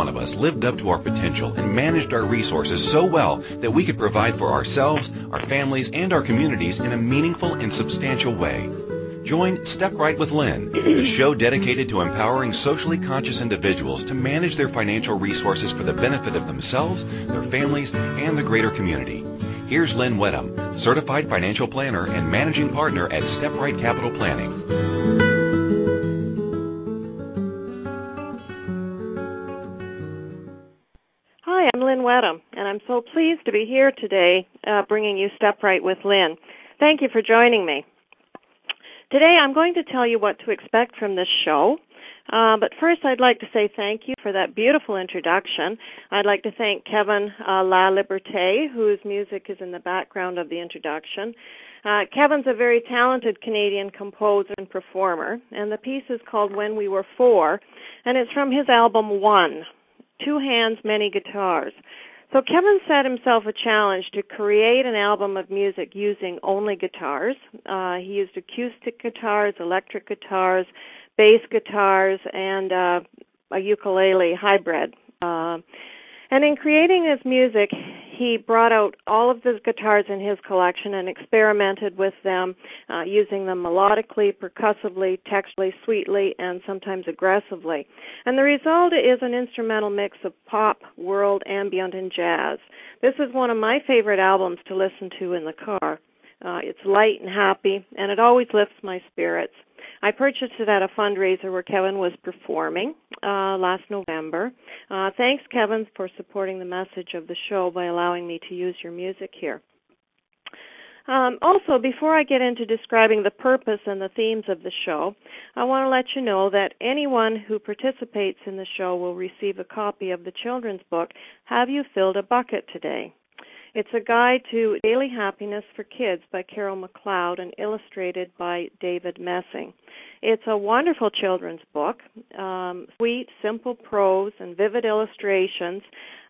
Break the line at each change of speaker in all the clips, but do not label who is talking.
one of us lived up to our potential and managed our resources so well that we could provide for ourselves, our families, and our communities in a meaningful and substantial way. Join Step Right with Lynn, the show dedicated to empowering socially conscious individuals to manage their financial resources for the benefit of themselves, their families, and the greater community. Here's Lynn Wedham, certified financial planner and managing partner at Step Right Capital Planning.
I'm so pleased to be here today uh, bringing you Step Right with Lynn. Thank you for joining me. Today I'm going to tell you what to expect from this show. Uh, but first, I'd like to say thank you for that beautiful introduction. I'd like to thank Kevin uh, Laliberté, whose music is in the background of the introduction. Uh, Kevin's a very talented Canadian composer and performer, and the piece is called When We Were Four, and it's from his album One two hands, many guitars. So Kevin set himself a challenge to create an album of music using only guitars. Uh, he used acoustic guitars, electric guitars, bass guitars, and uh, a ukulele hybrid. Uh, and in creating his music, he brought out all of the guitars in his collection and experimented with them, uh, using them melodically, percussively, texturally, sweetly, and sometimes aggressively. And the result is an instrumental mix of pop, world, ambient, and jazz. This is one of my favorite albums to listen to in the car. Uh, it's light and happy, and it always lifts my spirits. I purchased it at a fundraiser where Kevin was performing uh, last November. Uh, thanks, Kevin, for supporting the message of the show by allowing me to use your music here. Um, also, before I get into describing the purpose and the themes of the show, I want to let you know that anyone who participates in the show will receive a copy of the children's book, Have You Filled a Bucket Today? It's a guide to daily happiness for kids by Carol McCloud and illustrated by David Messing. It's a wonderful children's book. Um, sweet, simple prose and vivid illustrations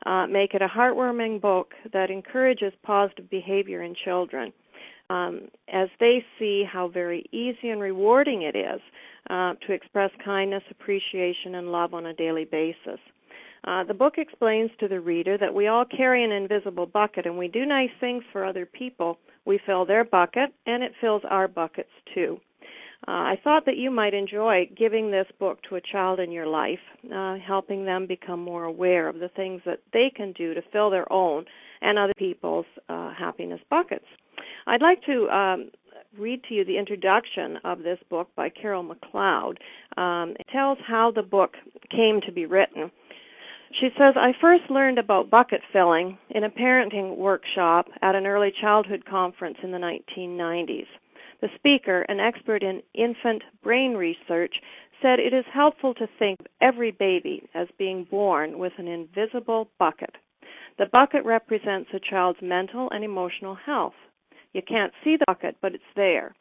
uh, make it a heartwarming book that encourages positive behavior in children. Um, as they see how very easy and rewarding it is uh, to express kindness, appreciation, and love on a daily basis. Uh, the book explains to the reader that we all carry an invisible bucket and we do nice things for other people. We fill their bucket and it fills our buckets too. Uh, I thought that you might enjoy giving this book to a child in your life, uh, helping them become more aware of the things that they can do to fill their own and other people's uh, happiness buckets. I'd like to um, read to you the introduction of this book by Carol McCloud. Um, it tells how the book came to be written. She says, I first learned about bucket filling in a parenting workshop at an early childhood conference in the 1990s. The speaker, an expert in infant brain research, said it is helpful to think of every baby as being born with an invisible bucket. The bucket represents a child's mental and emotional health. You can't see the bucket, but it's there.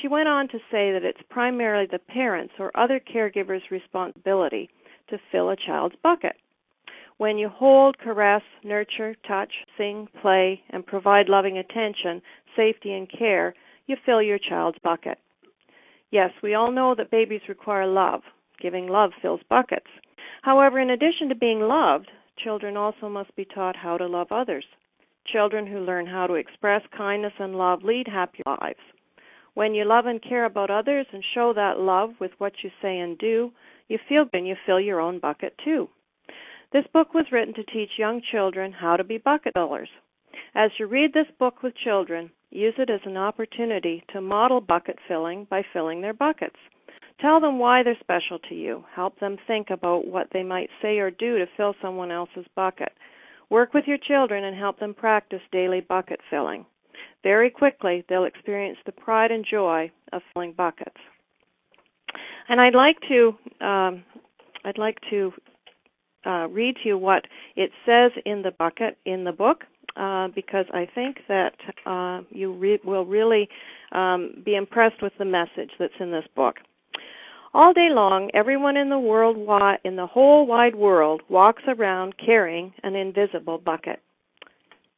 She went on to say that it's primarily the parents or other caregivers' responsibility to fill a child's bucket. When you hold, caress, nurture, touch, sing, play, and provide loving attention, safety, and care, you fill your child's bucket. Yes, we all know that babies require love. Giving love fills buckets. However, in addition to being loved, children also must be taught how to love others. Children who learn how to express kindness and love lead happy lives. When you love and care about others and show that love with what you say and do, you feel good and you fill your own bucket too. This book was written to teach young children how to be bucket fillers. As you read this book with children, use it as an opportunity to model bucket filling by filling their buckets. Tell them why they're special to you. Help them think about what they might say or do to fill someone else's bucket. Work with your children and help them practice daily bucket filling. Very quickly, they'll experience the pride and joy of filling buckets. And I'd like to um, I'd like to uh, read to you what it says in the bucket in the book uh, because I think that uh, you re- will really um, be impressed with the message that's in this book. All day long, everyone in the world, in the whole wide world, walks around carrying an invisible bucket.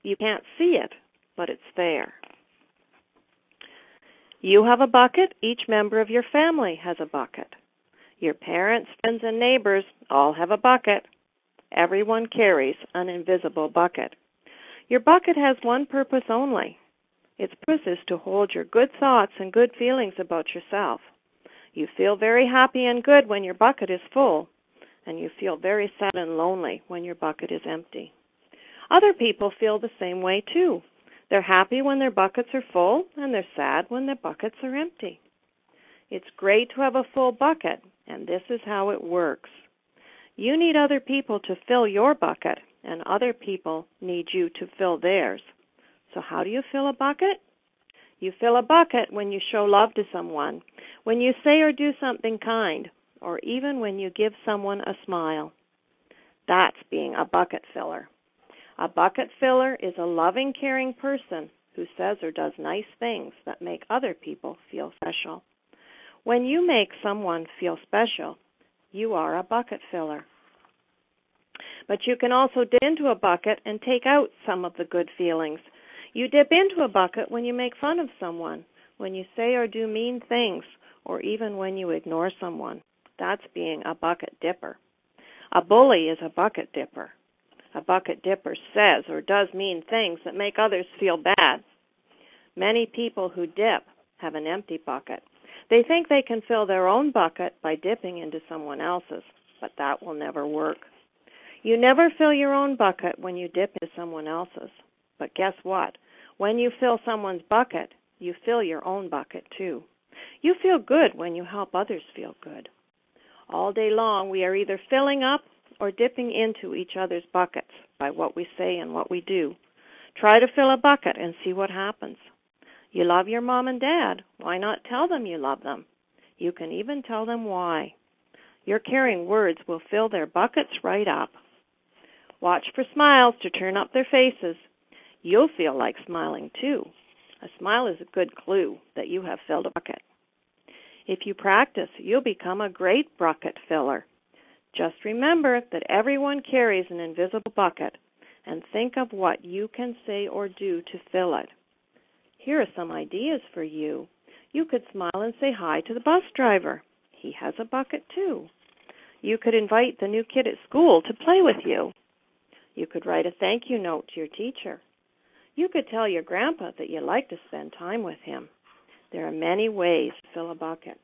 You can't see it, but it's there. You have a bucket. Each member of your family has a bucket. Your parents, friends, and neighbors all have a bucket. Everyone carries an invisible bucket. Your bucket has one purpose only. Its purpose is to hold your good thoughts and good feelings about yourself. You feel very happy and good when your bucket is full, and you feel very sad and lonely when your bucket is empty. Other people feel the same way too. They're happy when their buckets are full, and they're sad when their buckets are empty. It's great to have a full bucket, and this is how it works. You need other people to fill your bucket, and other people need you to fill theirs. So, how do you fill a bucket? You fill a bucket when you show love to someone, when you say or do something kind, or even when you give someone a smile. That's being a bucket filler. A bucket filler is a loving, caring person who says or does nice things that make other people feel special. When you make someone feel special, you are a bucket filler. But you can also dip into a bucket and take out some of the good feelings. You dip into a bucket when you make fun of someone, when you say or do mean things, or even when you ignore someone. That's being a bucket dipper. A bully is a bucket dipper. A bucket dipper says or does mean things that make others feel bad. Many people who dip have an empty bucket. They think they can fill their own bucket by dipping into someone else's, but that will never work. You never fill your own bucket when you dip into someone else's. But guess what? When you fill someone's bucket, you fill your own bucket too. You feel good when you help others feel good. All day long, we are either filling up or dipping into each other's buckets by what we say and what we do. Try to fill a bucket and see what happens. You love your mom and dad. Why not tell them you love them? You can even tell them why. Your caring words will fill their buckets right up. Watch for smiles to turn up their faces. You'll feel like smiling too. A smile is a good clue that you have filled a bucket. If you practice, you'll become a great bucket filler. Just remember that everyone carries an invisible bucket and think of what you can say or do to fill it. Here are some ideas for you. You could smile and say hi to the bus driver. He has a bucket too. You could invite the new kid at school to play with you. You could write a thank you note to your teacher. You could tell your grandpa that you like to spend time with him. There are many ways to fill a bucket.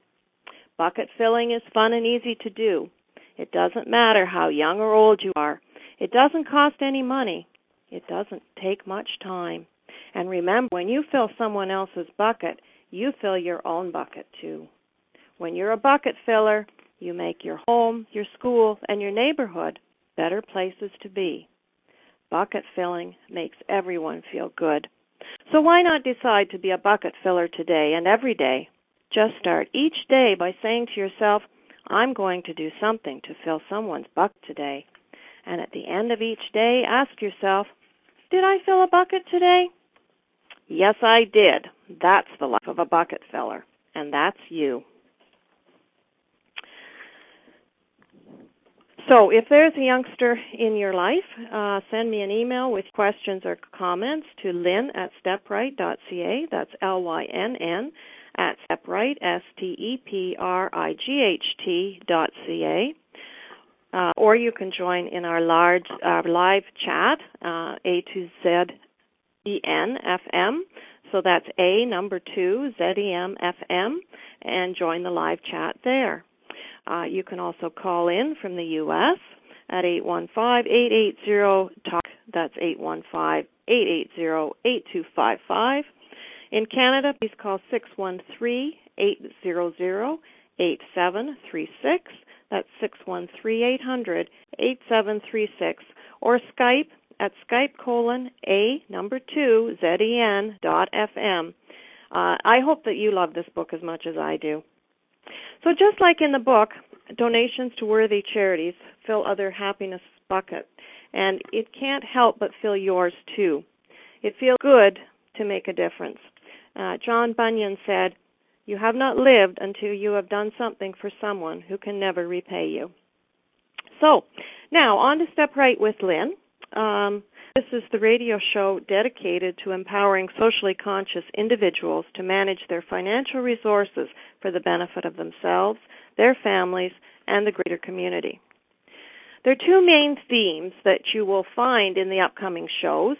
Bucket filling is fun and easy to do. It doesn't matter how young or old you are. It doesn't cost any money. It doesn't take much time. And remember, when you fill someone else's bucket, you fill your own bucket too. When you're a bucket filler, you make your home, your school, and your neighborhood better places to be. Bucket filling makes everyone feel good. So why not decide to be a bucket filler today and every day? Just start each day by saying to yourself, I'm going to do something to fill someone's bucket today. And at the end of each day, ask yourself, Did I fill a bucket today? Yes, I did. That's the life of a bucket filler. And that's you. So, if there's a youngster in your life, uh, send me an email with questions or comments to lynn at stepright.ca. That's L Y N N at stepright, S T E P R I G H T dot C A. Uh, or you can join in our large uh, live chat, uh, A to Z E N F M. So that's A number two Z E M F M, and join the live chat there. Uh, you can also call in from the U.S. at 815-880-TALK. That's 815-880-8255. In Canada, please call 613-800-8736. That's 613-800-8736. Or Skype at Skype colon A number two Z-E-N dot FM. Uh, I hope that you love this book as much as I do. So just like in the book, donations to worthy charities fill other happiness bucket, and it can't help but fill yours too. It feels good to make a difference. Uh, John Bunyan said, "You have not lived until you have done something for someone who can never repay you." So now on to step right with Lynn. Um, this is the radio show dedicated to empowering socially conscious individuals to manage their financial resources for the benefit of themselves, their families, and the greater community. There are two main themes that you will find in the upcoming shows.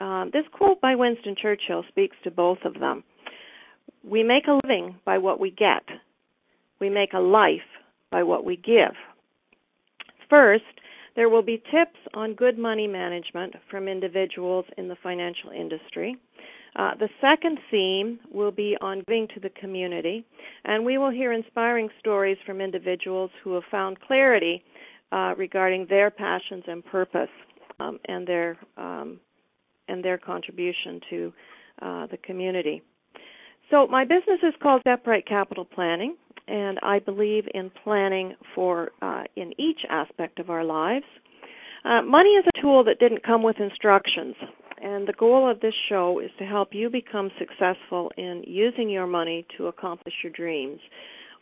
Uh, this quote by Winston Churchill speaks to both of them. We make a living by what we get. We make a life by what we give. First, there will be tips on good money management from individuals in the financial industry. Uh, the second theme will be on giving to the community, and we will hear inspiring stories from individuals who have found clarity uh, regarding their passions and purpose um, and their um, and their contribution to uh, the community. So my business is called StepRight Capital Planning, and I believe in planning for uh, in each aspect of our lives. Uh, money is a tool that didn't come with instructions, and the goal of this show is to help you become successful in using your money to accomplish your dreams.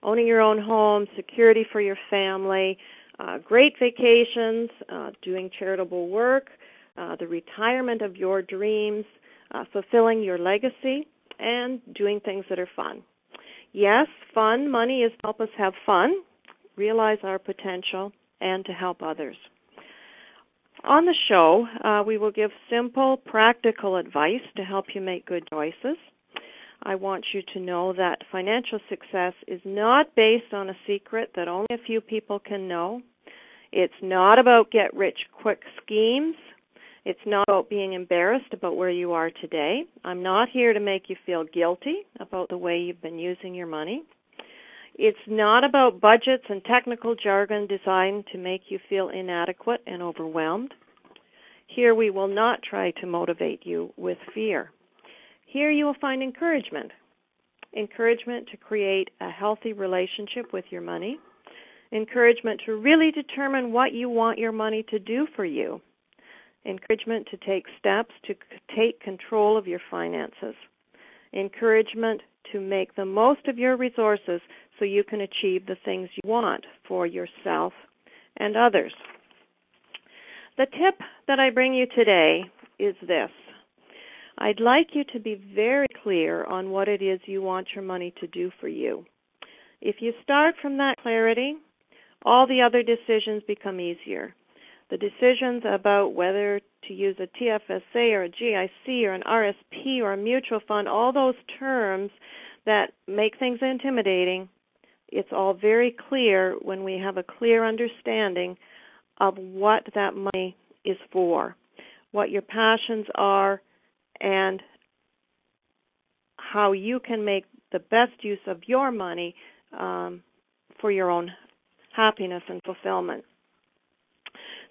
Owning your own home, security for your family, uh, great vacations, uh, doing charitable work, uh, the retirement of your dreams, uh, fulfilling your legacy, and doing things that are fun. Yes, fun money is to help us have fun, realize our potential, and to help others. On the show, uh, we will give simple, practical advice to help you make good choices. I want you to know that financial success is not based on a secret that only a few people can know. It's not about get rich quick schemes. It's not about being embarrassed about where you are today. I'm not here to make you feel guilty about the way you've been using your money. It's not about budgets and technical jargon designed to make you feel inadequate and overwhelmed. Here we will not try to motivate you with fear. Here you will find encouragement. Encouragement to create a healthy relationship with your money encouragement to really determine what you want your money to do for you, encouragement to take steps to take control of your finances, encouragement to make the most of your resources so you can achieve the things you want for yourself and others. The tip that I bring you today is this. I'd like you to be very clear on what it is you want your money to do for you. If you start from that clarity, all the other decisions become easier. The decisions about whether to use a TFSA or a GIC or an RSP or a mutual fund, all those terms that make things intimidating, it's all very clear when we have a clear understanding of what that money is for, what your passions are, and how you can make the best use of your money um, for your own happiness and fulfillment.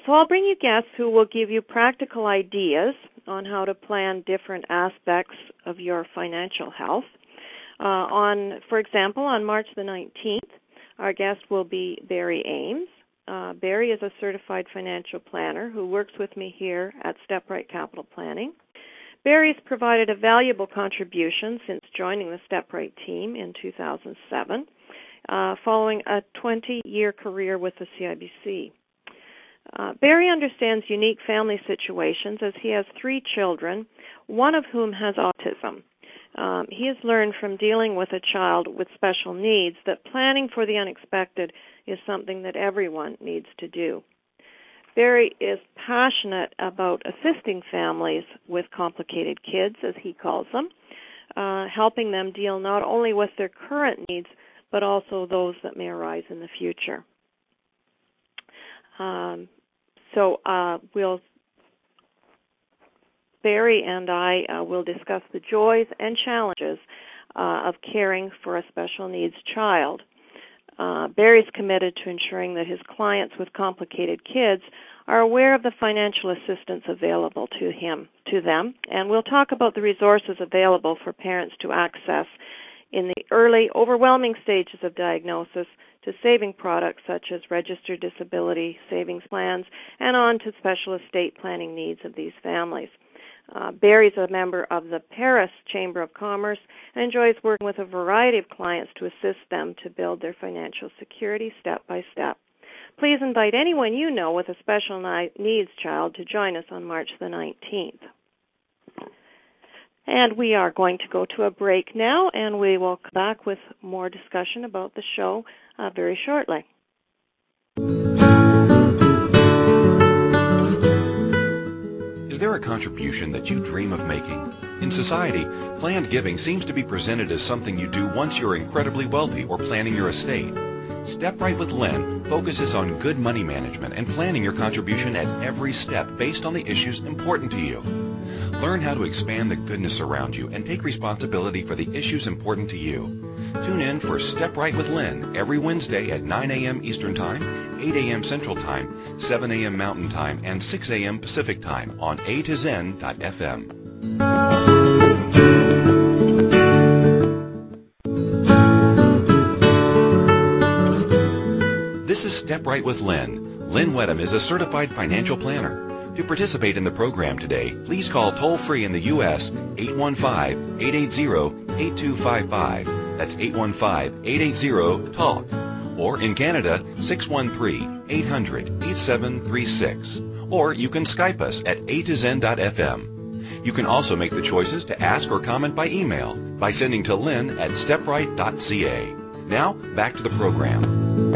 So I'll bring you guests who will give you practical ideas on how to plan different aspects of your financial health. Uh, on, for example, on March the 19th, our guest will be Barry Ames. Uh, Barry is a certified financial planner who works with me here at StepRight Capital Planning. Barry's provided a valuable contribution since joining the StepRight team in 2007 uh, following a 20 year career with the CIBC. Uh, Barry understands unique family situations as he has three children, one of whom has autism. Um, he has learned from dealing with a child with special needs that planning for the unexpected is something that everyone needs to do. Barry is passionate about assisting families with complicated kids, as he calls them, uh, helping them deal not only with their current needs, but also those that may arise in the future. Um, so uh, we'll Barry and I uh, will discuss the joys and challenges uh, of caring for a special needs child. Uh, Barry's committed to ensuring that his clients with complicated kids are aware of the financial assistance available to him to them, and we'll talk about the resources available for parents to access in the early, overwhelming stages of diagnosis to saving products such as registered disability savings plans and on to special estate planning needs of these families. Uh, Barry's a member of the Paris Chamber of Commerce and enjoys working with a variety of clients to assist them to build their financial security step by step. Please invite anyone you know with a special needs child to join us on March the 19th. And we are going to go to a break now, and we will come back with more discussion about the show uh, very shortly.
Is there a contribution that you dream of making? In society, planned giving seems to be presented as something you do once you're incredibly wealthy or planning your estate. Step Right with Lynn focuses on good money management and planning your contribution at every step based on the issues important to you. Learn how to expand the goodness around you and take responsibility for the issues important to you. Tune in for Step Right with Lynn every Wednesday at 9 a.m. Eastern Time, 8 a.m. Central Time, 7 a.m. Mountain Time, and 6 a.m. Pacific Time on A to Zen.fm. is Step Right with Lynn. Lynn Wedham is a certified financial planner. To participate in the program today, please call toll free in the U.S. 815-880-8255. That's 815-880-TALK. Or in Canada, 613-800-8736. Or you can Skype us at a to zen.fm. You can also make the choices to ask or comment by email by sending to lynn at stepright.ca. Now, back to the program.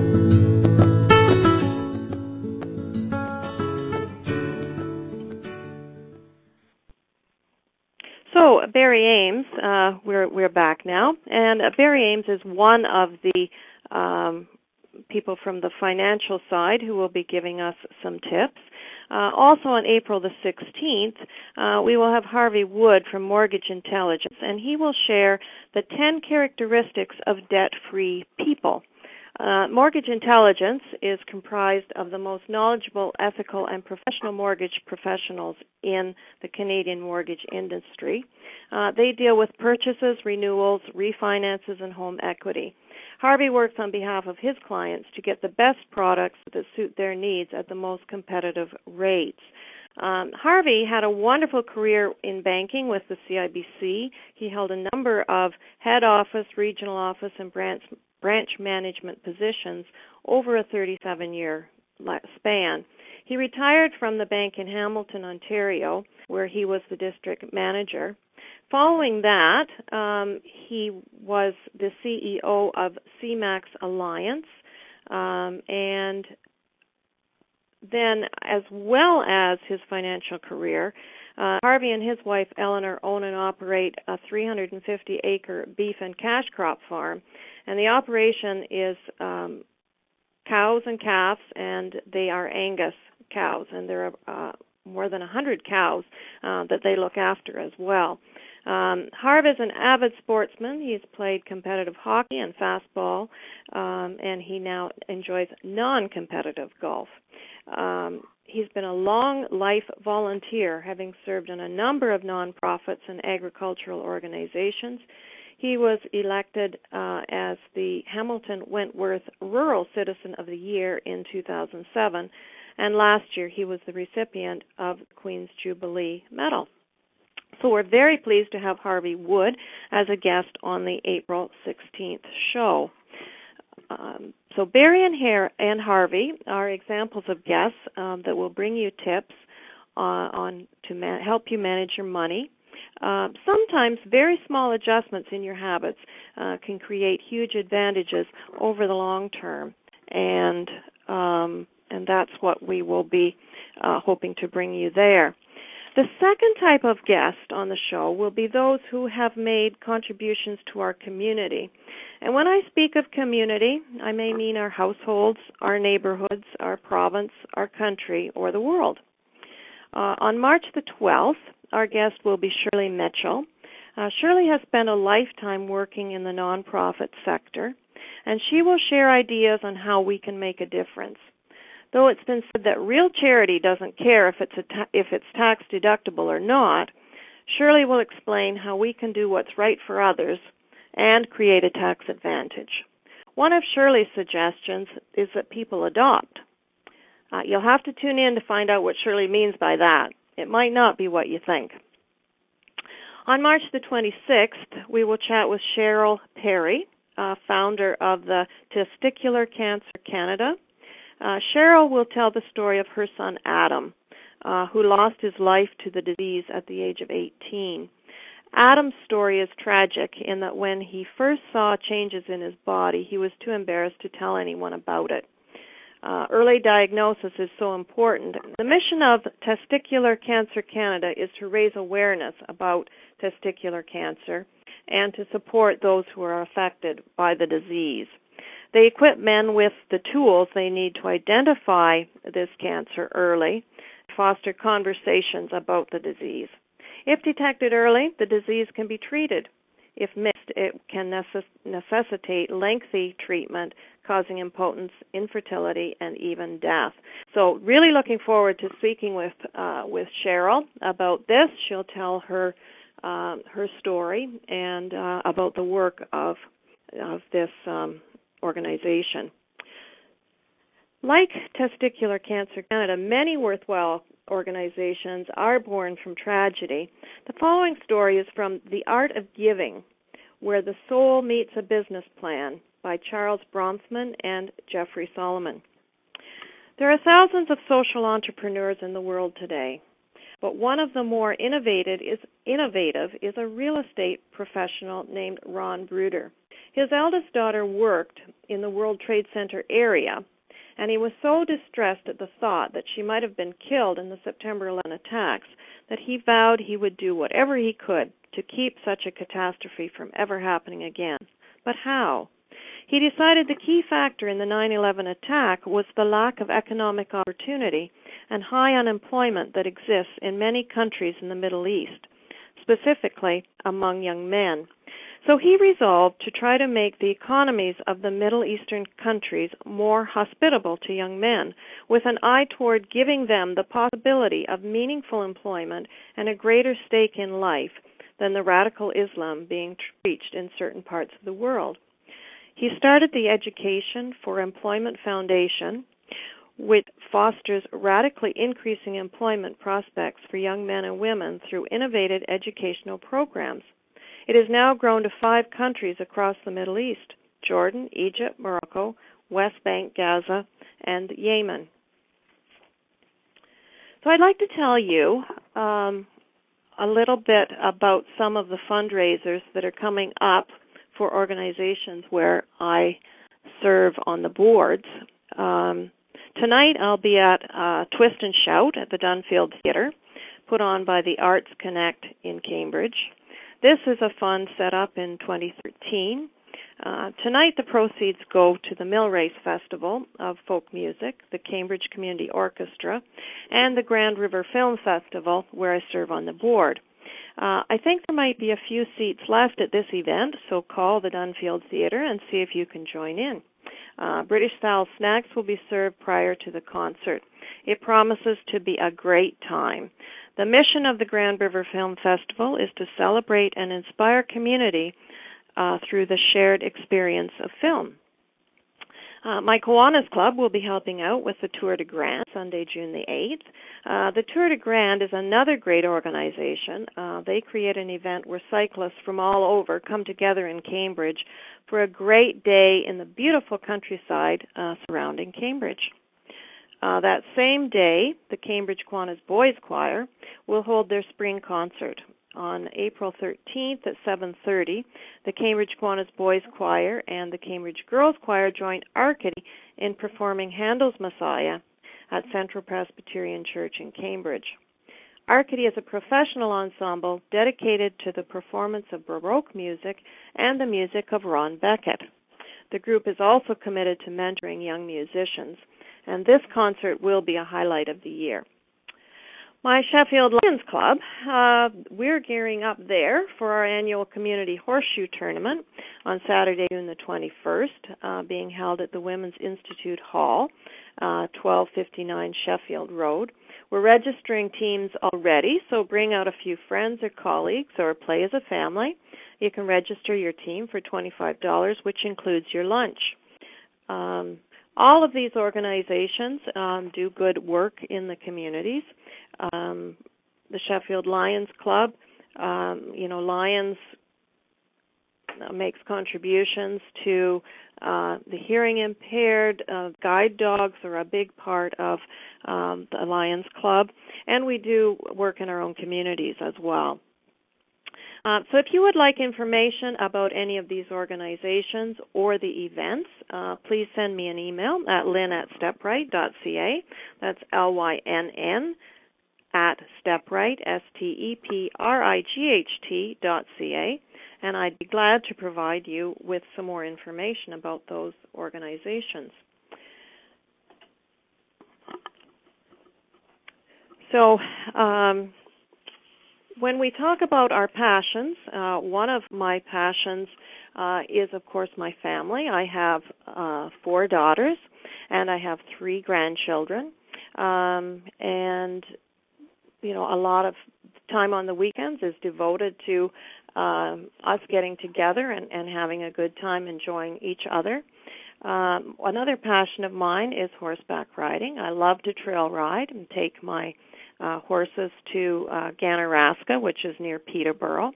Barry Ames, uh, we're we're back now, and uh, Barry Ames is one of the um, people from the financial side who will be giving us some tips. Uh, also on April the 16th, uh, we will have Harvey Wood from Mortgage Intelligence, and he will share the 10 characteristics of debt-free people. Uh, mortgage intelligence is comprised of the most knowledgeable, ethical, and professional mortgage professionals in the Canadian mortgage industry. Uh, they deal with purchases, renewals, refinances, and home equity. Harvey works on behalf of his clients to get the best products that suit their needs at the most competitive rates. Um, Harvey had a wonderful career in banking with the CIBC. He held a number of head office, regional office, and branch branch management positions over a 37 year span. He retired from the bank in Hamilton, Ontario, where he was the district manager. Following that, um, he was the CEO of CMAX Alliance, um, and then, as well as his financial career, uh, Harvey and his wife Eleanor own and operate a 350 acre beef and cash crop farm and the operation is um, cows and calves, and they are Angus cows, and there are uh, more than a 100 cows uh, that they look after as well. Um, Harv is an avid sportsman. He's played competitive hockey and fastball, um, and he now enjoys non-competitive golf. Um, he's been a long life volunteer, having served in a number of nonprofits and agricultural organizations. He was elected uh, as the Hamilton Wentworth Rural Citizen of the Year in 2007, and last year he was the recipient of Queen's Jubilee Medal. So we're very pleased to have Harvey Wood as a guest on the April 16th show. Um, so Barry and, and Harvey are examples of guests um, that will bring you tips uh, on to help you manage your money uh, sometimes very small adjustments in your habits uh, can create huge advantages over the long term, and um, and that's what we will be uh, hoping to bring you there. The second type of guest on the show will be those who have made contributions to our community. And when I speak of community, I may mean our households, our neighborhoods, our province, our country, or the world. Uh, on March the 12th, our guest will be Shirley Mitchell. Uh, Shirley has spent a lifetime working in the nonprofit sector, and she will share ideas on how we can make a difference. Though it's been said that real charity doesn't care if it's ta- if it's tax deductible or not, Shirley will explain how we can do what's right for others and create a tax advantage. One of Shirley's suggestions is that people adopt. Uh, you'll have to tune in to find out what Shirley means by that. It might not be what you think. On March the 26th, we will chat with Cheryl Perry, uh, founder of the Testicular Cancer Canada. Uh, Cheryl will tell the story of her son Adam, uh, who lost his life to the disease at the age of 18. Adam's story is tragic in that when he first saw changes in his body, he was too embarrassed to tell anyone about it. Uh, early diagnosis is so important. The mission of Testicular Cancer Canada is to raise awareness about testicular cancer and to support those who are affected by the disease. They equip men with the tools they need to identify this cancer early, foster conversations about the disease. If detected early, the disease can be treated. If missed, it can necess- necessitate lengthy treatment, causing impotence, infertility, and even death. So, really looking forward to speaking with uh, with Cheryl about this. She'll tell her uh, her story and uh, about the work of of this um, organization. Like Testicular Cancer Canada, many worthwhile organizations are born from tragedy. The following story is from The Art of Giving, where the soul meets a business plan by Charles Bronfman and Jeffrey Solomon. There are thousands of social entrepreneurs in the world today, but one of the more innovative is, innovative is a real estate professional named Ron Bruder. His eldest daughter worked in the World Trade Center area and he was so distressed at the thought that she might have been killed in the September 11 attacks that he vowed he would do whatever he could to keep such a catastrophe from ever happening again. But how? He decided the key factor in the 9 11 attack was the lack of economic opportunity and high unemployment that exists in many countries in the Middle East, specifically among young men. So he resolved to try to make the economies of the Middle Eastern countries more hospitable to young men, with an eye toward giving them the possibility of meaningful employment and a greater stake in life than the radical Islam being preached in certain parts of the world. He started the Education for Employment Foundation, which fosters radically increasing employment prospects for young men and women through innovative educational programs. It has now grown to five countries across the Middle East Jordan, Egypt, Morocco, West Bank, Gaza, and Yemen. So I'd like to tell you um, a little bit about some of the fundraisers that are coming up for organizations where I serve on the boards. Um, tonight I'll be at uh, Twist and Shout at the Dunfield Theatre, put on by the Arts Connect in Cambridge. This is a fund set up in 2013. Uh, tonight, the proceeds go to the Millrace Festival of Folk Music, the Cambridge Community Orchestra, and the Grand River Film Festival, where I serve on the board. Uh, I think there might be a few seats left at this event, so call the Dunfield Theatre and see if you can join in. Uh, British style snacks will be served prior to the concert. It promises to be a great time. The mission of the Grand River Film Festival is to celebrate and inspire community uh, through the shared experience of film. Uh, my Kiwanis Club will be helping out with the Tour de Grand Sunday, June the 8th. Uh, the Tour de Grand is another great organization. Uh, they create an event where cyclists from all over come together in Cambridge for a great day in the beautiful countryside uh, surrounding Cambridge. Uh, that same day, the Cambridge Kiwanis Boys Choir will hold their spring concert on April 13th at 7:30. The Cambridge Kiwanis Boys Choir and the Cambridge Girls Choir join Arcady in performing Handel's Messiah at Central Presbyterian Church in Cambridge. Arcady is a professional ensemble dedicated to the performance of Baroque music and the music of Ron Beckett. The group is also committed to mentoring young musicians and this concert will be a highlight of the year. My Sheffield Lions Club, uh, we're gearing up there for our annual community horseshoe tournament on Saturday, June the 21st, uh, being held at the Women's Institute Hall, uh, 1259 Sheffield Road. We're registering teams already, so bring out a few friends or colleagues or play as a family. You can register your team for $25, which includes your lunch. Um, all of these organizations um, do good work in the communities. Um, the Sheffield Lions Club, um, you know, Lions uh, makes contributions to uh, the hearing impaired. Uh, guide dogs are a big part of um, the Lions Club, and we do work in our own communities as well. Uh, so if you would like information about any of these organizations or the events, uh, please send me an email at lynn at stepright.ca. That's L-Y-N-N at stepright, S-T-E-P-R-I-G-H-T dot C-A. And I'd be glad to provide you with some more information about those organizations. So, um, when we talk about our passions, uh, one of my passions uh, is, of course, my family. I have uh, four daughters, and I have three grandchildren. Um, and you know, a lot of time on the weekends is devoted to um, us getting together and, and having a good time, enjoying each other. Um, another passion of mine is horseback riding. I love to trail ride and take my uh, horses to uh, Ganaraska, which is near Peterborough.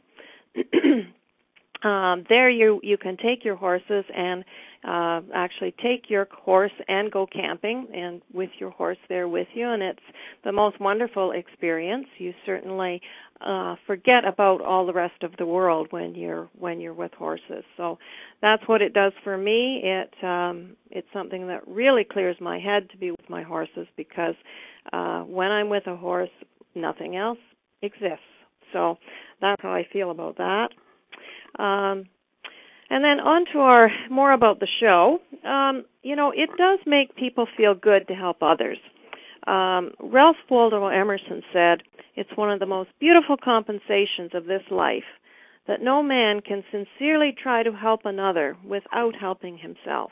um, there, you you can take your horses and uh, actually take your horse and go camping, and with your horse there with you, and it's the most wonderful experience. You certainly uh, forget about all the rest of the world when you're when you're with horses. So that's what it does for me. It um, it's something that really clears my head to be with my horses because uh, when I'm with a horse, nothing else exists. So that's how I feel about that. Um, and then on to our more about the show. Um, you know, it does make people feel good to help others. Um, Ralph Waldo Emerson said, "It's one of the most beautiful compensations of this life that no man can sincerely try to help another without helping himself."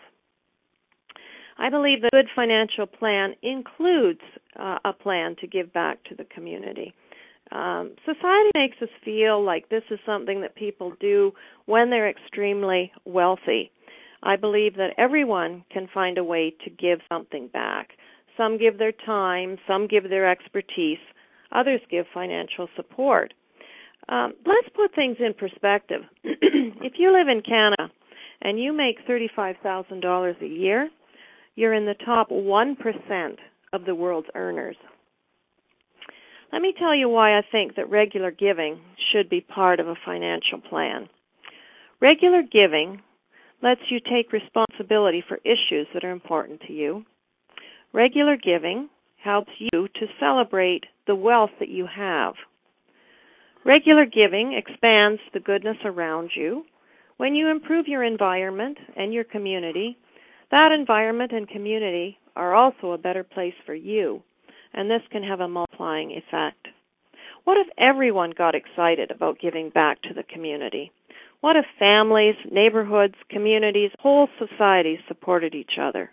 I believe the good financial plan includes uh, a plan to give back to the community. Um, society makes us feel like this is something that people do when they're extremely wealthy. I believe that everyone can find a way to give something back. Some give their time, some give their expertise, others give financial support. Um, let's put things in perspective. if you live in Canada and you make $35,000 a year, you're in the top 1% of the world's earners. Let me tell you why I think that regular giving should be part of a financial plan. Regular giving lets you take responsibility for issues that are important to you. Regular giving helps you to celebrate the wealth that you have. Regular giving expands the goodness around you. When you improve your environment and your community, that environment and community are also a better place for you, and this can have a multiplying effect. What if everyone got excited about giving back to the community? What if families, neighborhoods, communities, whole societies supported each other?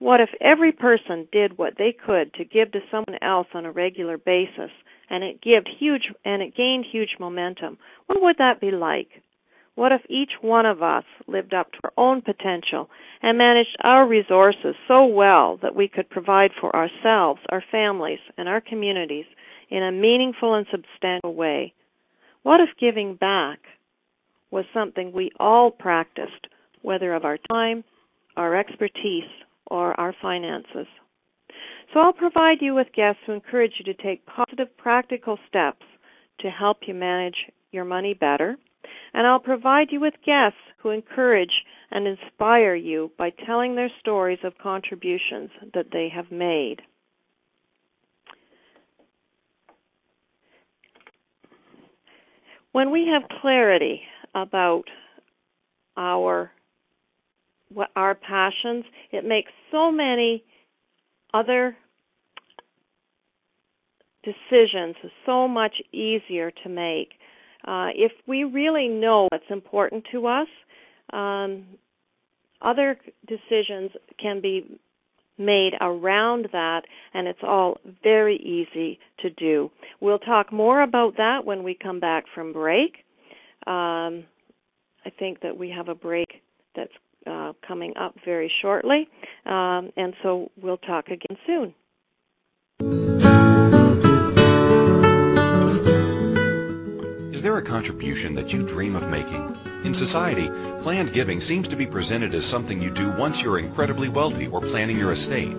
What if every person did what they could to give to someone else on a regular basis and it gave huge and it gained huge momentum? What would that be like? What if each one of us lived up to our own potential and managed our resources so well that we could provide for ourselves, our families, and our communities in a meaningful and substantial way? What if giving back was something we all practiced, whether of our time, our expertise, or our finances? So I'll provide you with guests who encourage you to take positive, practical steps to help you manage your money better and I'll provide you with guests who encourage and inspire you by telling their stories of contributions that they have made. When we have clarity about our what our passions, it makes so many other decisions so much easier to make uh, if we really know what's important to us, um, other decisions can be made around that, and it's all very easy to do. We'll talk more about that when we come back from break. Um, I think that we have a break that's uh, coming up very shortly, um, and so we'll talk again soon.
A contribution that you dream of making? In society, planned giving seems to be presented as something you do once you're incredibly wealthy or planning your estate.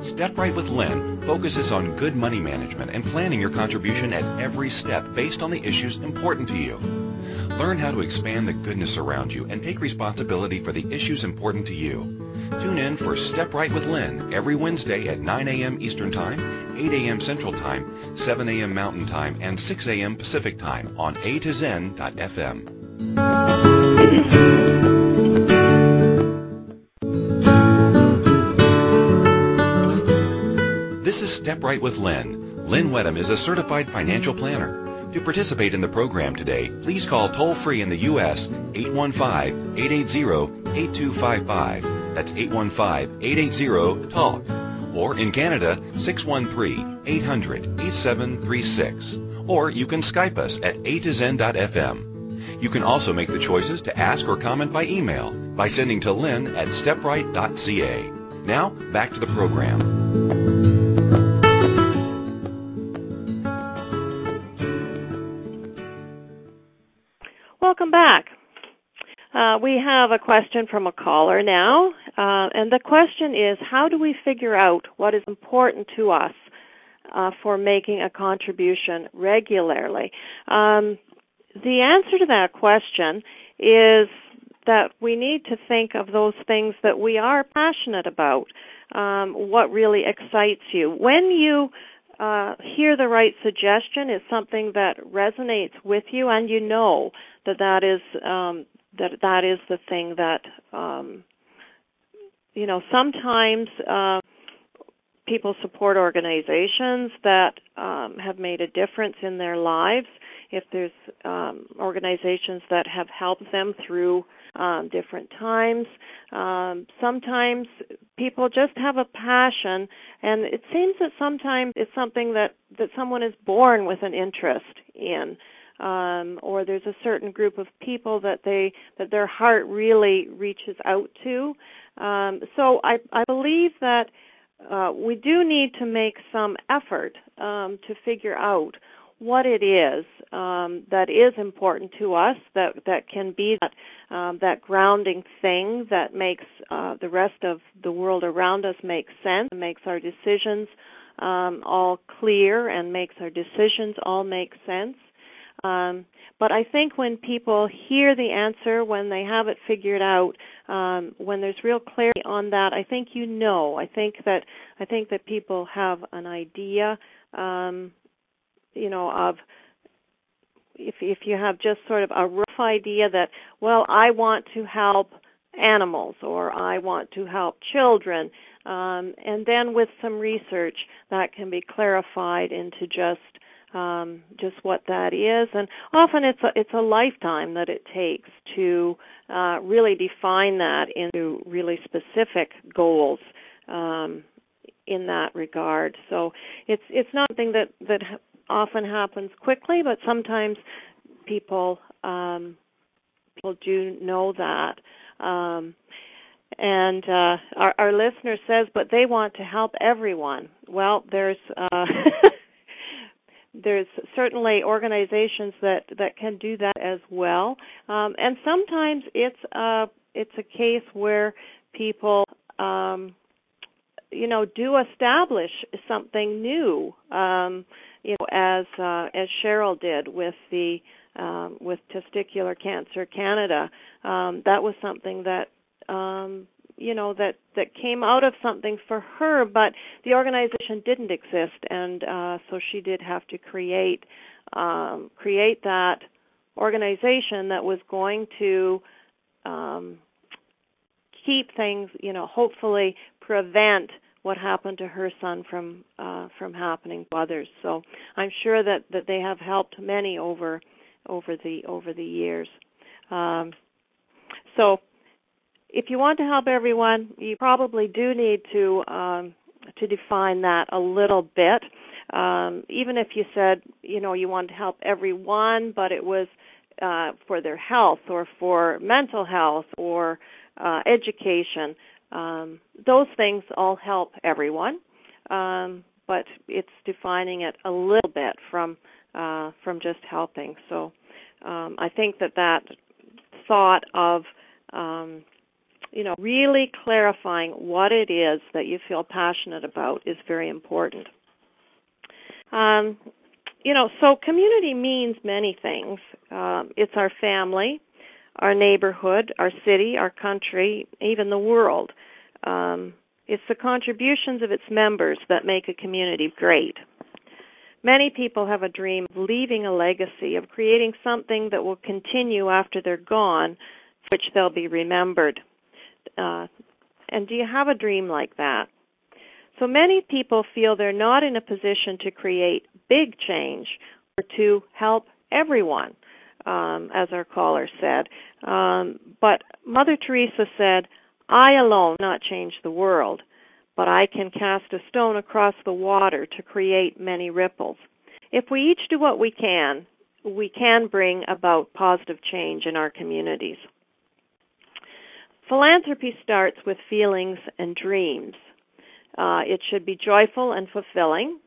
Step Right with Lynn focuses on good money management and planning your contribution at every step based on the issues important to you. Learn how to expand the goodness around you and take responsibility for the issues important to you. Tune in for Step Right with Lynn every Wednesday at 9 a.m. Eastern Time, 8 a.m. Central Time, 7 a.m. Mountain Time, and 6 a.m. Pacific Time on A to Zen.fm. This is Step Right with Lynn. Lynn Wedham is a certified financial planner. To participate in the program today, please call toll free in the U.S. 815-880-8255. That's 815-880-TALK. Or in Canada, 613-800-8736. Or you can Skype us at a to. You can also make the choices to ask or comment by email by sending to lynn at stepright.ca. Now, back to the program.
Have a question from a caller now, uh, and the question is how do we figure out what is important to us uh, for making a contribution regularly? Um, the answer to that question is that we need to think of those things that we are passionate about, um, what really excites you. When you uh, hear the right suggestion is something that resonates with you, and you know that that is um, that that is the thing that um, you know. Sometimes uh, people support organizations that um, have made a difference in their lives. If there's um, organizations that have helped them through um, different times. Um, sometimes people just have a passion, and it seems that sometimes it's something that that someone is born with an interest in. Um, or there's a certain group of people that they that their heart really reaches out to. Um, so I, I believe that uh, we do need to make some effort um, to figure out what it is um, that is important to us that that can be that um, that grounding thing that makes uh, the rest of the world around us make sense, makes our decisions um, all clear, and makes our decisions all make sense. Um, but I think when people hear the answer, when they have it figured out, um, when there's real clarity on that, I think you know. I think that I think that people have an idea. Um, you know of if if you have just sort of a rough idea that well I want to help animals or I want to help children um, and then with some research that can be clarified into just um, just what that is and often it's a it's a lifetime that it takes to uh, really define that into really specific goals um, in that regard so it's it's not something that that often happens quickly, but sometimes people um, people do know that. Um, and uh, our, our listener says, but they want to help everyone. Well, there's uh, there's certainly organizations that that can do that as well, um, and sometimes it's a it's a case where people um, you know do establish something new. Um, you know, as uh, as Cheryl did with the um, with Testicular Cancer Canada. Um, that was something that um, you know that that came out of something for her, but the organization didn't exist, and uh, so she did have to create um, create that organization that was going to um, keep things, you know, hopefully prevent what happened to her son from uh, from happening to others. So I'm sure that that they have helped many over over the over the years. Um, so if you want to help everyone, you probably do need to um, to define that a little bit. Um, even if you said you know you want to help everyone, but it was uh, for their health or for mental health or uh, education, um, those things all help everyone, um, but it's defining it a little bit from uh, from just helping. So um, I think that that thought of um, you know, really clarifying what it is that you feel passionate about is very important. Um, you know, so community means many things. Um, it's our family, our neighborhood, our city, our country, even the world. Um, it's the contributions of its members that make a community great. Many people have a dream of leaving a legacy, of creating something that will continue after they're gone, which they'll be remembered. Uh, and do you have a dream like that? So many people feel they're not in a position to create big change or to help everyone, um, as our caller said. Um, but Mother Teresa said, I alone not change the world, but I can cast a stone across the water to create many ripples. If we each do what we can, we can bring about positive change in our communities. Philanthropy starts with feelings and dreams. Uh, it should be joyful and fulfilling,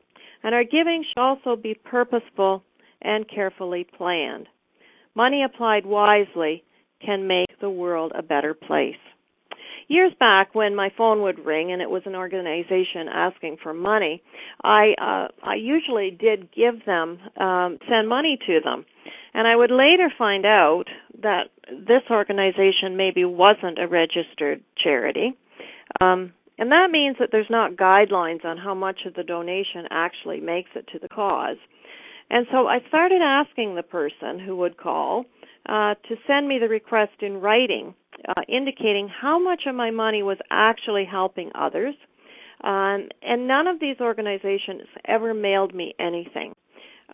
and our giving should also be purposeful and carefully planned. Money applied wisely can make the world a better place. Years back, when my phone would ring and it was an organization asking for money, I uh, I usually did give them um, send money to them, and I would later find out that this organization maybe wasn't a registered charity. Um, and that means that there's not guidelines on how much of the donation actually makes it to the cause. And so I started asking the person who would call uh, to send me the request in writing, uh, indicating how much of my money was actually helping others. Um, and none of these organizations ever mailed me anything.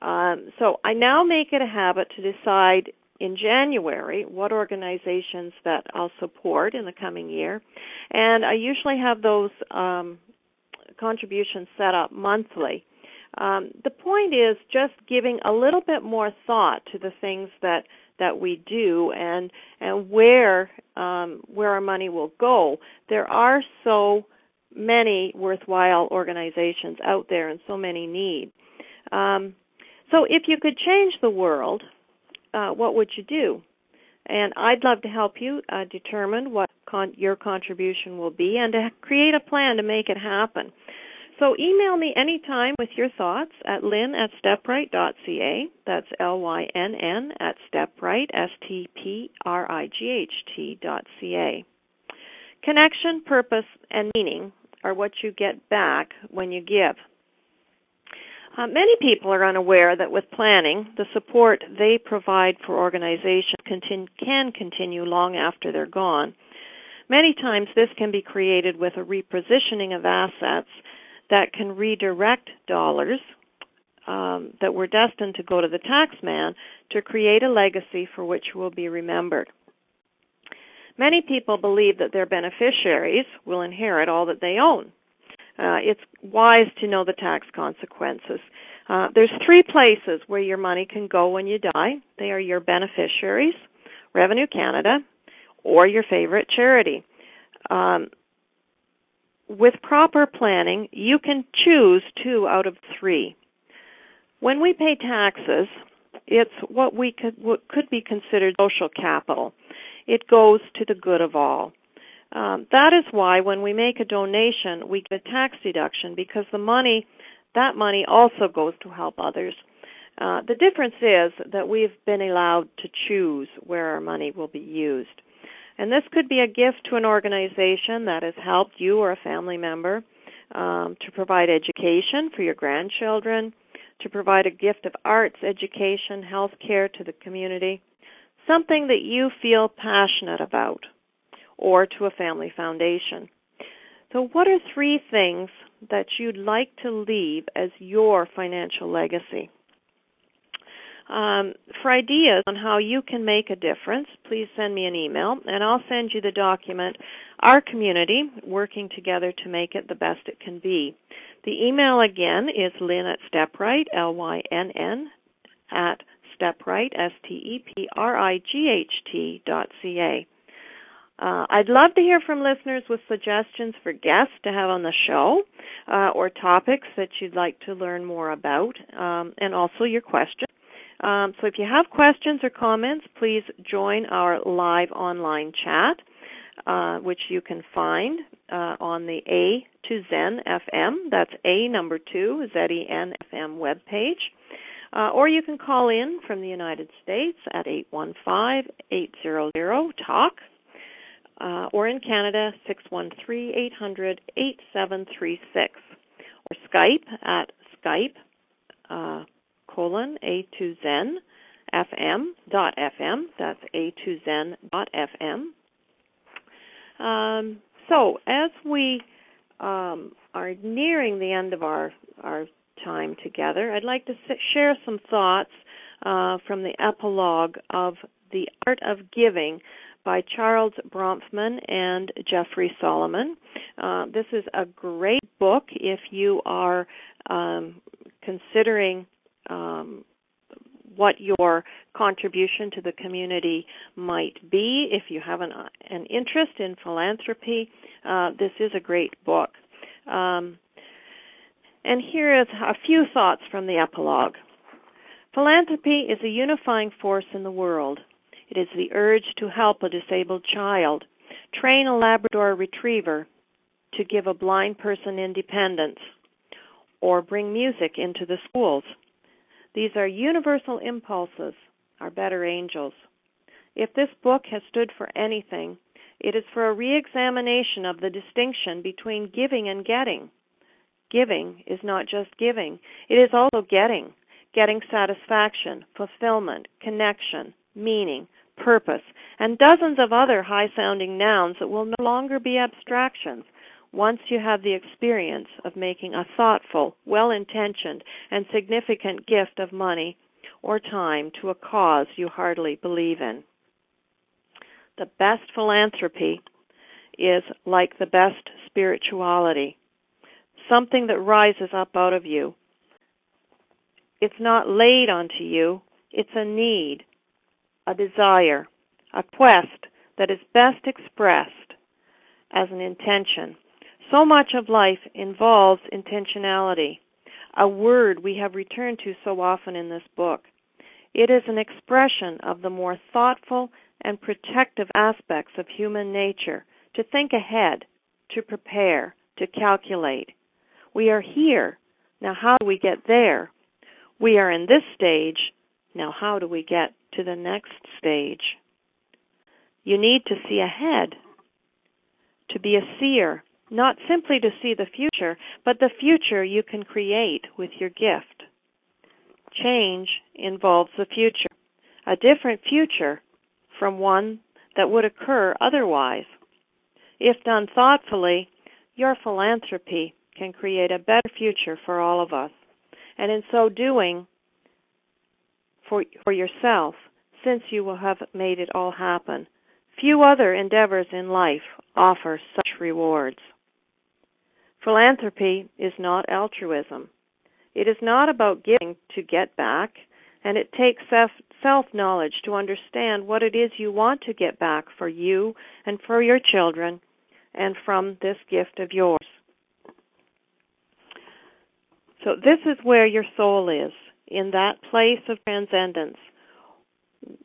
Um, so I now make it a habit to decide in January what organizations that I'll support in the coming year, and I usually have those um, contributions set up monthly. Um, the point is just giving a little bit more thought to the things that that we do and and where um, where our money will go. There are so many worthwhile organizations out there and so many need. Um, so if you could change the world, uh, what would you do? And I'd love to help you uh, determine what con- your contribution will be and to create a plan to make it happen. So email me anytime with your thoughts at lynn at stepright.ca. That's L-Y-N-N at stepright, S-T-P-R-I-G-H-T dot C-A. Connection, purpose, and meaning are what you get back when you give. Uh, many people are unaware that with planning, the support they provide for organizations can continue long after they're gone. Many times this can be created with a repositioning of assets that can redirect dollars um, that were destined to go to the taxman to create a legacy for which will be remembered. Many people believe that their beneficiaries will inherit all that they own uh, it's wise to know the tax consequences. Uh, there's three places where your money can go when you die. They are your beneficiaries, Revenue Canada, or your favorite charity. Um, with proper planning, you can choose two out of three. When we pay taxes, it's what we could what could be considered social capital. It goes to the good of all. Um, that is why when we make a donation, we get a tax deduction because the money, that money also goes to help others. Uh, the difference is that we've been allowed to choose where our money will be used. And this could be a gift to an organization that has helped you or a family member um, to provide education for your grandchildren, to provide a gift of arts, education, health care to the community, something that you feel passionate about or to a family foundation. So, what are three things that you'd like to leave as your financial legacy? Um, for ideas on how you can make a difference, please send me an email and I'll send you the document, Our Community Working Together to Make It the Best It Can Be. The email again is lynn at stepright, L Y N N, at stepright, S T E P R I G H T dot C A. Uh, I'd love to hear from listeners with suggestions for guests to have on the show uh, or topics that you'd like to learn more about, um, and also your questions. Um, so if you have questions or comments, please join our live online chat. uh, which you can find uh, on the A to Zen FM. That's A number two, Z E N F M webpage. Uh, or you can call in from the United States at 815 800 TALK. Uh, or in Canada, 613 800 8736. Or Skype at Skype uh, colon A2Zen FM dot FM. That's A2Zen dot FM. Um, so as we um, are nearing the end of our our time together, I'd like to share some thoughts uh, from the epilogue of The Art of Giving by Charles Bronfman and Jeffrey Solomon. Uh, this is a great book if you are um, considering um, what your contribution to the community might be. If you have an, an interest in philanthropy, uh, this is a great book. Um, and here is a few thoughts from the epilogue. Philanthropy is a unifying force in the world. It is the urge to help a disabled child, train a Labrador retriever, to give a blind person independence, or bring music into the schools. These are universal impulses, our better angels. If this book has stood for anything, it is for a re examination of the distinction between giving and getting. Giving is not just giving, it is also getting. Getting satisfaction, fulfillment, connection, meaning, purpose, and dozens of other high sounding nouns that will no longer be abstractions, once you have the experience of making a thoughtful, well intentioned, and significant gift of money or time to a cause you heartily believe in. The best philanthropy is like the best spirituality, something that rises up out of you. It's not laid onto you, it's a need, a desire, a quest that is best expressed as an intention so much of life involves intentionality, a word we have returned to so often in this book. It is an expression of the more thoughtful and protective aspects of human nature to think ahead, to prepare, to calculate. We are here. Now, how do we get there? We are in this stage. Now, how do we get to the next stage? You need to see ahead, to be a seer, not simply to see the future, but the future you can create with your gift. Change involves the future, a different future from one that would occur otherwise. If done thoughtfully, your philanthropy can create a better future for all of us. And in so doing, for, for yourself, since you will have made it all happen, few other endeavors in life offer such rewards. Philanthropy is not altruism. It is not about giving to get back, and it takes self knowledge to understand what it is you want to get back for you and for your children and from this gift of yours. So, this is where your soul is, in that place of transcendence,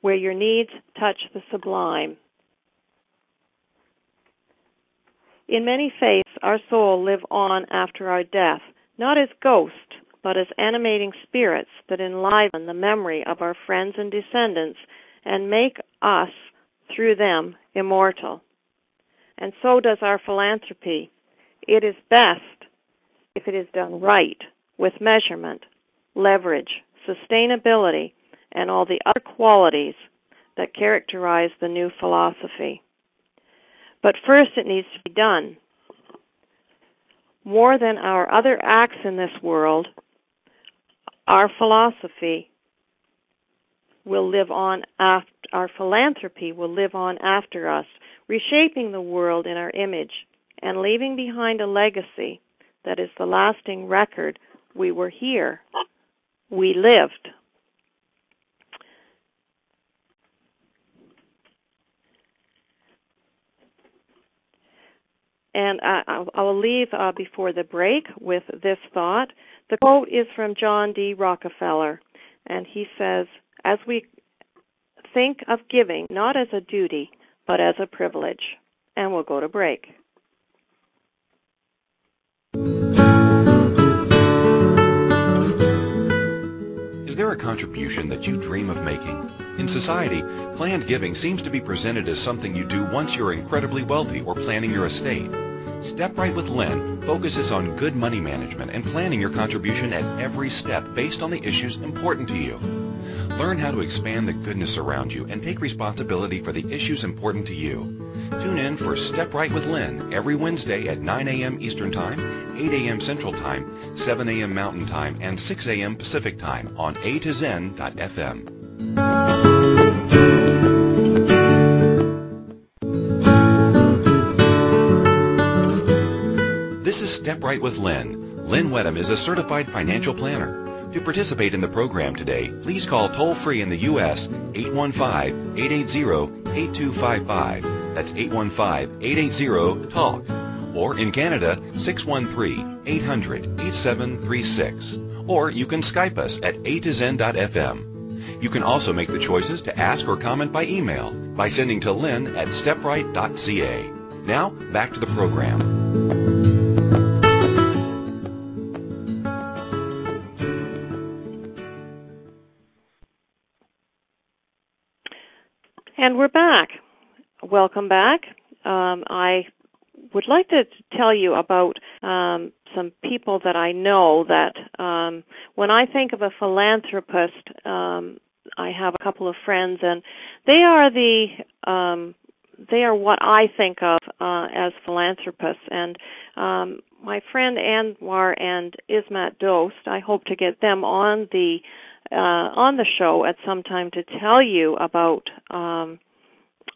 where your needs touch the sublime In many faiths, our soul live on after our death, not as ghosts, but as animating spirits that enliven the memory of our friends and descendants and make us, through them, immortal. And so does our philanthropy. It is best if it is done right, with measurement, leverage, sustainability, and all the other qualities that characterize the new philosophy. But first, it needs to be done. More than our other acts in this world, our philosophy will live on after, our philanthropy will live on after us, reshaping the world in our image and leaving behind a legacy that is the lasting record we were here. We lived. And I, I will leave uh, before the break with this thought. The quote is from John D. Rockefeller, and he says, As we think of giving not as a duty, but as a privilege. and we'll go to break.
There a contribution that you dream of making? In society, planned giving seems to be presented as something you do once you're incredibly wealthy or planning your estate. Step Right with Lynn focuses on good money management and planning your contribution at every step based on the issues important to you. Learn how to expand the goodness around you and take responsibility for the issues important to you. Tune in for Step Right with Lynn every Wednesday at 9 a.m. Eastern Time, 8 a.m. Central Time, 7 a.m. Mountain Time, and 6 a.m. Pacific Time on A to Zen.fm. This is Step Right with Lynn. Lynn Wedham is a certified financial planner. To participate in the program today, please call toll free in the U.S. 815-880-8255. That's 815-880-TALK. Or in Canada, 613-800-8736. Or you can Skype us at a to zen.fm. You can also make the choices to ask or comment by email by sending to lynn at stepright.ca. Now, back to the program.
And we're back. Welcome back. Um, I would like to tell you about um, some people that I know that um, when I think of a philanthropist, um, I have a couple of friends, and they are the um, they are what I think of uh, as philanthropists. And um, my friend Anwar and Ismat Dost, I hope to get them on the uh, on the show at some time to tell you about um,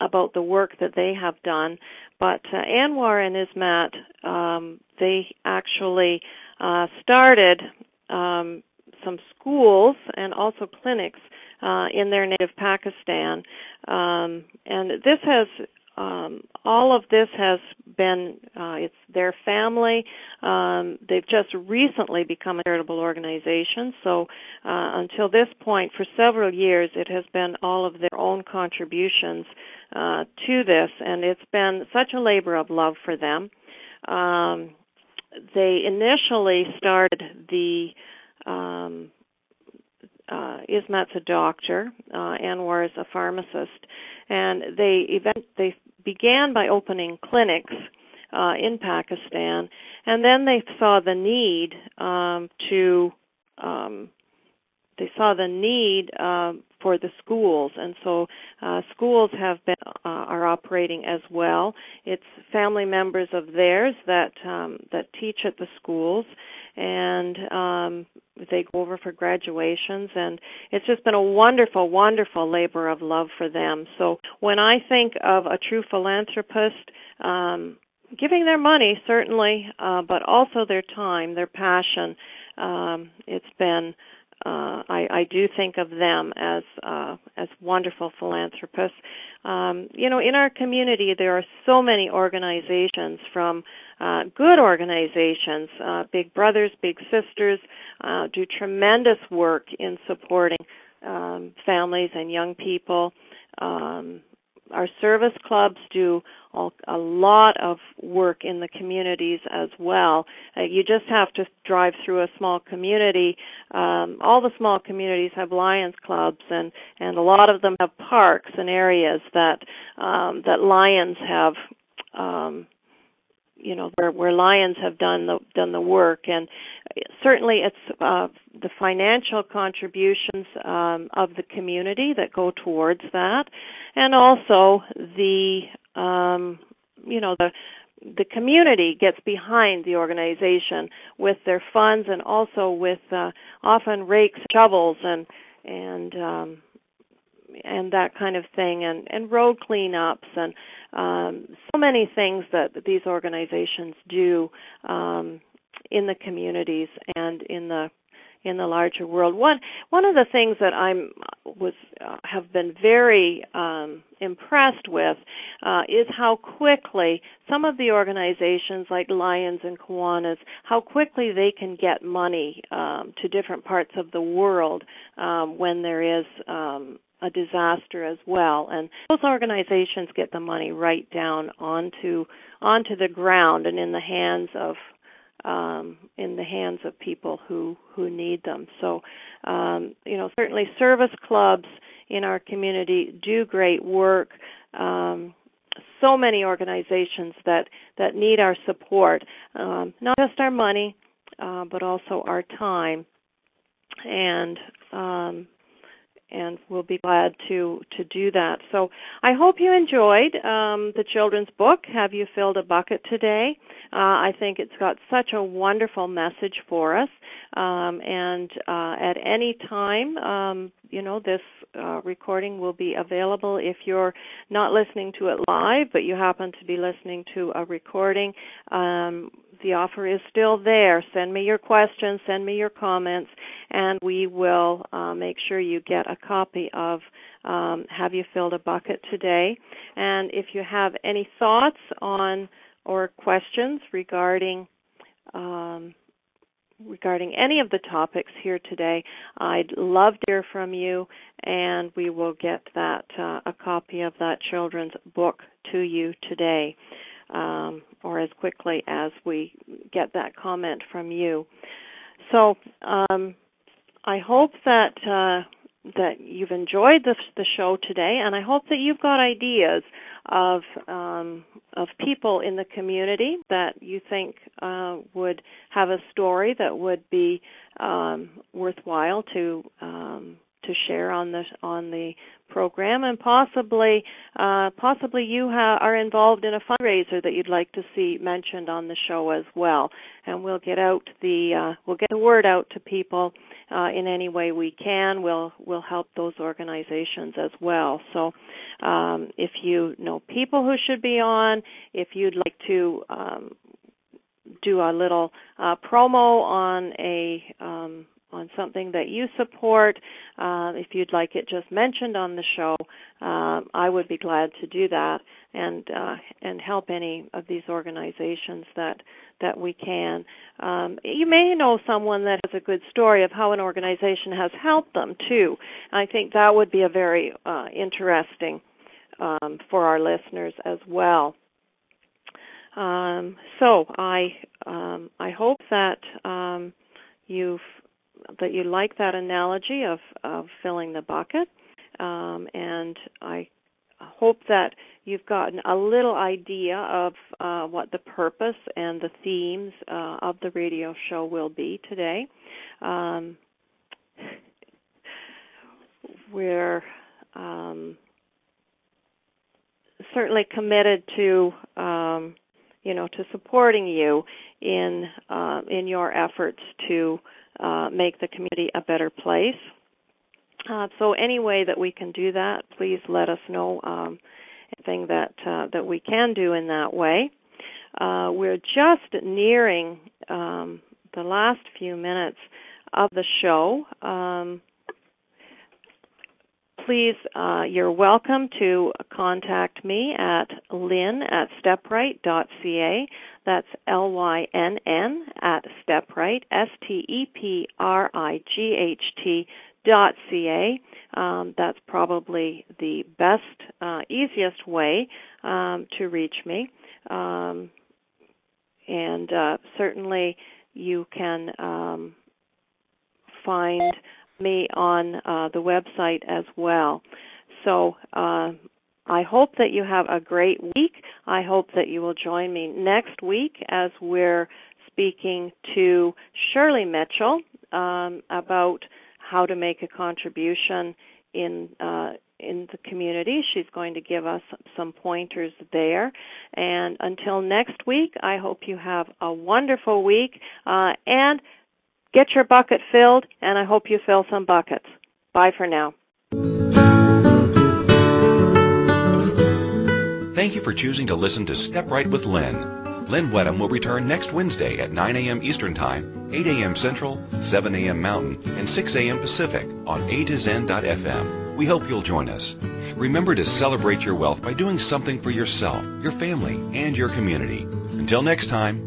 about the work that they have done. But uh, Anwar and Ismat, um, they actually uh, started um, some schools and also clinics uh, in their native Pakistan, um, and this has um, all of this has been uh, it's their family. Um, they've just recently become a charitable organization. So uh, until this point, for several years, it has been all of their own contributions uh, to this, and it's been such a labor of love for them. Um, they initially started the um, uh, Ismat's a doctor, uh, Anwar is a pharmacist, and they event they began by opening clinics uh, in Pakistan, and then they saw the need um, to um, they saw the need uh, for the schools, and so uh, schools have been uh, are operating as well. It's family members of theirs that um, that teach at the schools, and um, they go over for graduations, and it's just been a wonderful, wonderful labor of love for them. So when I think of a true philanthropist. Um, giving their money certainly, uh, but also their time, their passion. Um, it's been uh, I, I do think of them as uh, as wonderful philanthropists. Um, you know, in our community, there are so many organizations from uh, good organizations, uh, Big Brothers, Big Sisters, uh, do tremendous work in supporting um, families and young people. Um, our service clubs do all, a lot of work in the communities as well. Uh, you just have to drive through a small community. Um, all the small communities have Lions clubs, and and a lot of them have parks and areas that um, that Lions have. Um, you know where where lions have done the done the work and certainly it's uh, the financial contributions um, of the community that go towards that and also the um, you know the the community gets behind the organization with their funds and also with uh, often rakes shovels and and um, and that kind of thing and and road cleanups and um, so many things that these organizations do um, in the communities and in the in the larger world. One one of the things that I'm was uh, have been very um, impressed with uh, is how quickly some of the organizations like Lions and Kiwanis, how quickly they can get money um, to different parts of the world um, when there is um, a disaster as well. And those organizations get the money right down onto onto the ground and in the hands of um, in the hands of people who who need them. So, um, you know, certainly service clubs in our community do great work. Um, so many organizations that that need our support, um, not just our money, uh, but also our time. And um, and we'll be glad to to do that. So I hope you enjoyed um, the children's book. Have you filled a bucket today? Uh, I think it's got such a wonderful message for us. Um, and uh, at any time, um, you know, this uh, recording will be available if you're not listening to it live, but you happen to be listening to a recording. Um, the offer is still there. Send me your questions, send me your comments, and we will uh, make sure you get a copy of um, Have You Filled a Bucket today. And if you have any thoughts on or questions regarding um, regarding any of the topics here today, I'd love to hear from you, and we will get that uh, a copy of that children's book to you today um, or as quickly as we get that comment from you. So um, I hope that uh, that you've enjoyed the, the show today, and I hope that you've got ideas of um, of people in the community that you think uh, would have a story that would be um, worthwhile to um, to share on the on the program, and possibly uh, possibly you ha- are involved in a fundraiser that you'd like to see mentioned on the show as well. And we'll get out the uh, we'll get the word out to people uh, in any way we can. We'll we'll help those organizations as well. So um, if you know people who should be on, if you'd like to um, do a little uh, promo on a um, on something that you support, uh, if you'd like it just mentioned on the show, uh, I would be glad to do that and uh, and help any of these organizations that that we can. Um, you may know someone that has a good story of how an organization has helped them too. I think that would be a very uh, interesting um, for our listeners as well. Um, so I um, I hope that you've that you like that analogy of, of filling the bucket. Um, and I hope that you've gotten a little idea of uh, what the purpose and the themes uh, of the radio show will be today. Um, we're um, certainly committed to um, you know to supporting you in uh, in your efforts to uh, make the community a better place. Uh, so any way that we can do that, please let us know um, anything that uh, that we can do in that way. Uh, we're just nearing um, the last few minutes of the show. Um, please, uh, you're welcome to contact me at lynn at stepright.ca. That's L Y N N at stepright, S T E P R I G H T dot ca. Um, that's probably the best, uh, easiest way um, to reach me. Um, and uh, certainly you can um, find me on uh, the website as well. So uh, I hope that you have a great week. I hope that you will join me next week as we're speaking to Shirley Mitchell um, about how to make a contribution in uh, in the community. She's going to give us some pointers there. And until next week, I hope you have a wonderful week uh, and get your bucket filled. And I hope you fill some buckets. Bye for now.
Thank you for choosing to listen to Step Right with Lynn. Lynn Wedham will return next Wednesday at 9 a.m. Eastern Time, 8 a.m. Central, 7 a.m. Mountain, and 6 a.m. Pacific on A to Zen.fm. We hope you'll join us. Remember to celebrate your wealth by doing something for yourself, your family, and your community. Until next time.